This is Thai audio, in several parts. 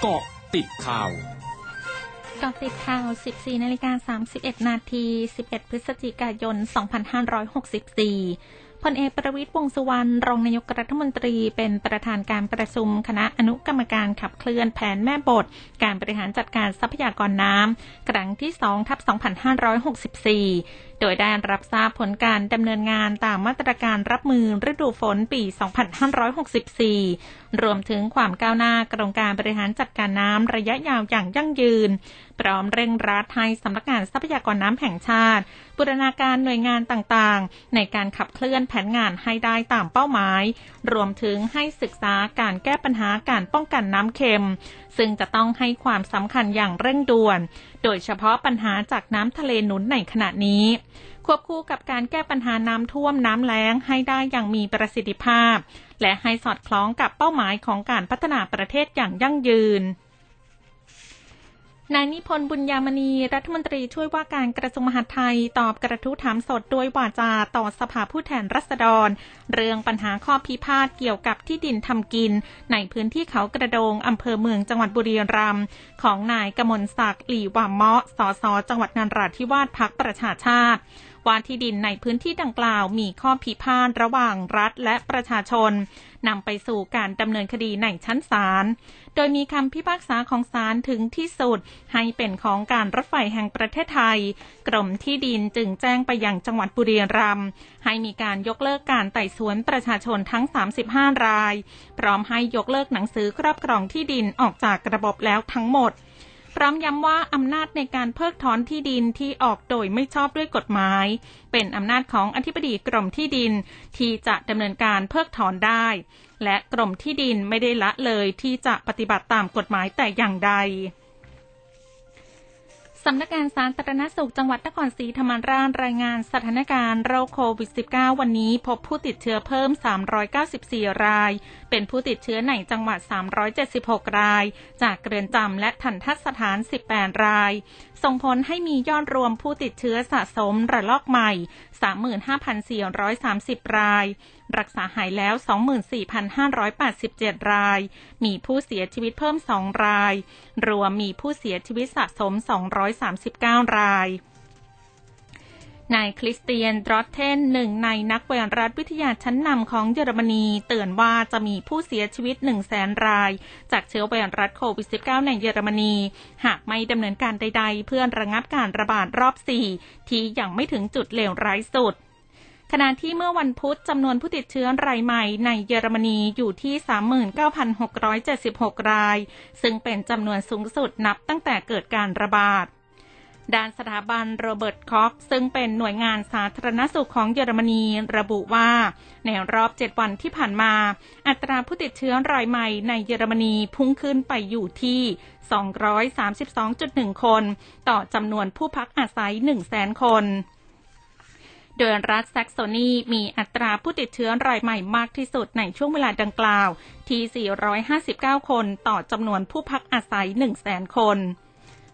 เกาะติดข่าวกาะติดข่าว 14 นาฬิกา 31 นาที 11 พฤศจิกายน 2564 พลเอกประวิตรวงสุวรรณ รองนายกรัฐมนตรี เป็นประธานการประชุมคณะอนุกรรมการขับเคลื่อนแผนแม่บท การบริหารจัดการทรัพยากรน้ำ ครั้งที่2ทับ 2564 โดยได้รับทราบผลการดำเนินงานตามมาตรการรับมือฤดูฝนปี 2564 รวมถึงความก้าวหน้ากรงการบริหารจัดการน้ำระยะยาวอย่างยั่งยืน พร้อมเร่งรัดให้สำนักงานทรัพยากรน้ำแห่งชาติบูรณาการหน่วยงานต่างๆ ในการขับเคลื่อนแผนงานให้ได้ตามเป้าหมาย รวมถึงให้ศึกษาการแก้ปัญหาการป้องกันน้ำเค็ม ซึ่งจะต้องให้ความสำคัญอย่างเร่งด่วน โดยเฉพาะปัญหาจากน้ำทะเลหนุนในขณะนี้ ควบคู่กับการแก้ปัญหาน้ำท่วมน้ำแล้งให้ได้อย่างมีประสิทธิภาพ และให้สอดคล้องกับเป้าหมายของการพัฒนาประเทศอย่างยั่งยืนนายนิพนธ์บุญยามณีรัฐมนตรีช่วยว่าการกระทรวงมหาดไทยตอบกระทู้ถามสดด้วยวาจาต่อสภาผู้แทนรัษฎร เรื่องปัญหาข้อพิพาทเกี่ยวกับที่ดินทำกิน ในพื้นที่เขากระโดงอำเภอเมืองจังหวัดบุรีรัมย์ของนายกมลศักดิ์หลีวามเมาะสสจังหวัดนราธิวาสพักประชาชาติ ว่าที่ดินในพื้นที่ดังกล่าวมีข้อพิพาทระหว่างรัฐและประชาชนนำไปสู่การดำเนินคดีในชั้นศาล โดยมีคำพิพากษาของศาลถึงที่สุด ให้เป็นของการรถไฟแห่งประเทศไทย กรมที่ดินจึงแจ้งไปยังจังหวัดบุรีรัมย์ให้มีการยกเลิกการไต่สวนประชาชนทั้ง 35 ราย พร้อมให้ยกเลิกหนังสือครอบครองที่ดินออกจากระบบแล้วทั้งหมด พร้อมย้ำว่าอำนาจในการเพิกถอนที่ดินที่ออกโดยไม่ชอบด้วยกฎหมาย เป็นอำนาจของอธิบดีกรมที่ดิน ที่จะดำเนินการเพิกถอนได้ และกรมที่ดินไม่ได้ละเลยที่จะปฏิบัติตามกฎหมายแต่อย่างใดสำนักงานสาธารณสุขจังหวัดนครศรีธรรมราชรายงานสถานการณ์โรคโควิด -19 วันนี้พบผู้ติดเชื้อเพิ่ม 394 รายเป็นผู้ติดเชื้อในจังหวัด 376 ราย จากเรือนจำและทันทัศสถาน 18 ราย ส่งผลให้มียอดรวมผู้ติดเชื้อสะสมระลอกใหม่ 35,430 ราย รักษาหายแล้ว 24,587 ราย มีผู้เสียชีวิตเพิ่ม 2 ราย รวมมีผู้เสียชีวิตสะสม 239 ราย นายคริสเตียนดรอตเทนหนึ่งในนักไวรัสวิทยาชั้นนำของเยอรมนีเตือนว่าจะมีผู้เสียชีวิต1 0 0 0 0แสนราย จากเชื้อไวรัสโควิด -19 ในเยอรมนี หากไม่ดำเนินการใดๆ เพื่อระงับการระบาดรอบ 4 ที่ยังไม่ถึงจุดเลวร้ายสุดขณะที่เมื่อวันพุธจำนวนผู้ติดเชื้อรายใหม่ในเยอรมนีอยู่ที่ 39,676 ราย ซึ่งเป็นจำนวนสูงสุดนับตั้งแต่เกิดการระบาด ด้านสถาบันโรเบิร์ตคอกซึ่งเป็นหน่วยงานสาธารณสุขของเยอรมนีระบุว่า ในรอบ 7 วันที่ผ่านมา อัตราผู้ติดเชื้อรายใหม่ในเยอรมนีพุ่งขึ้นไปอยู่ที่ 232.1 คน ต่อจำนวนผู้พักอาศัย 100,000 คนโดยรัฐแซกโซนีมีอัตราผู้ติดเชื้อรายใหม่มากที่สุดในช่วงเวลาดังกล่าว ที่ 459 คนต่อจำนวนผู้พักอาศัย 100,000 คน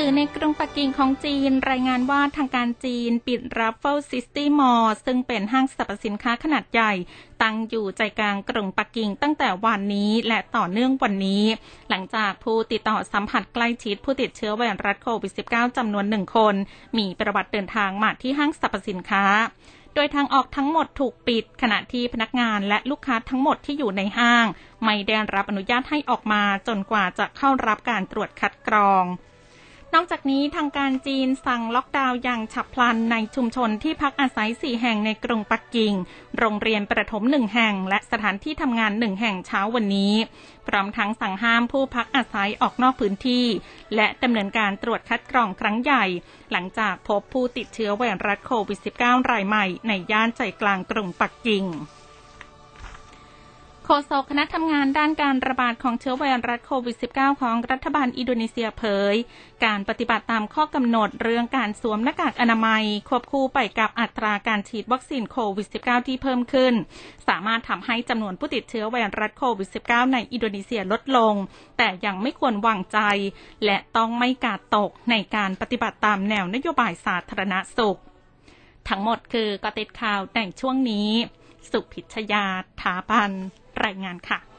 สื่อในกรุงปักกิ่งของจีน รายงานว่าทางการจีนปิด Raffles City Mall ซึ่งเป็นห้างสรรพสินค้าขนาดใหญ่ ตั้งอยู่ใจกลางกรุงปักกิ่งตั้งแต่วันนี้และต่อเนื่องวันนี้ หลังจากผู้ติดต่อสัมผัสใกล้ชิดผู้ติดเชื้อไวรัสโควิด -19 จำนวนหนึ่งคน มีประวัติเดินทางมาที่ห้างสรรพสินค้าโดยทางออกทั้งหมดถูกปิด ขณะที่พนักงานและลูกค้าทั้งหมดที่อยู่ในห้าง ไม่ได้รับอนุญาตให้ออกมาจนกว่าจะเข้ารับการตรวจคัดกรอง นอกจากนี้ทางการจีนสั่งล็อกดาวน์อย่างฉับพลันในชุมชนที่พักอาศัยสี่แห่งในกรุงปักกิ่ง โรงเรียนประถมหนึ่งแห่ง และสถานที่ทำงานหนึ่งแห่งเช้าวันนี้ พร้อมทั้งสั่งห้ามผู้พักอาศัยออกนอกพื้นที่ และดำเนินการตรวจคัดกรองครั้งใหญ่ หลังจากพบผู้ติดเชื้อไวรัสโควิด -19 รายใหม่ในย่านใจกลางกรุงปักกิ่ง โฆษกคณะทำงานด้านการระบาดของเชื้อไวรัสโควิด -19 ของรัฐบาลอินโดนีเซียเผย การปฏิบัติตามข้อกำหนดเรื่องการสวมหน้ากากอนามัย ควบคู่ไปกับอัตราการฉีดวัคซีนโควิด -19 ที่เพิ่มขึ้น สามารถทำให้จำนวนผู้ติดเชื้อไวรัสโควิด -19 ในอินโดนีเซียลดลง แต่ยังไม่ควรวางใจ และต้องไม่การ์ดตกในการปฏิบัติตามแนวนโยบายสาธารณสุข ทั้งหมดคือเกาะติดข่าวในช่วงนี้ สุพิชยาถาพันรายงานค่ะ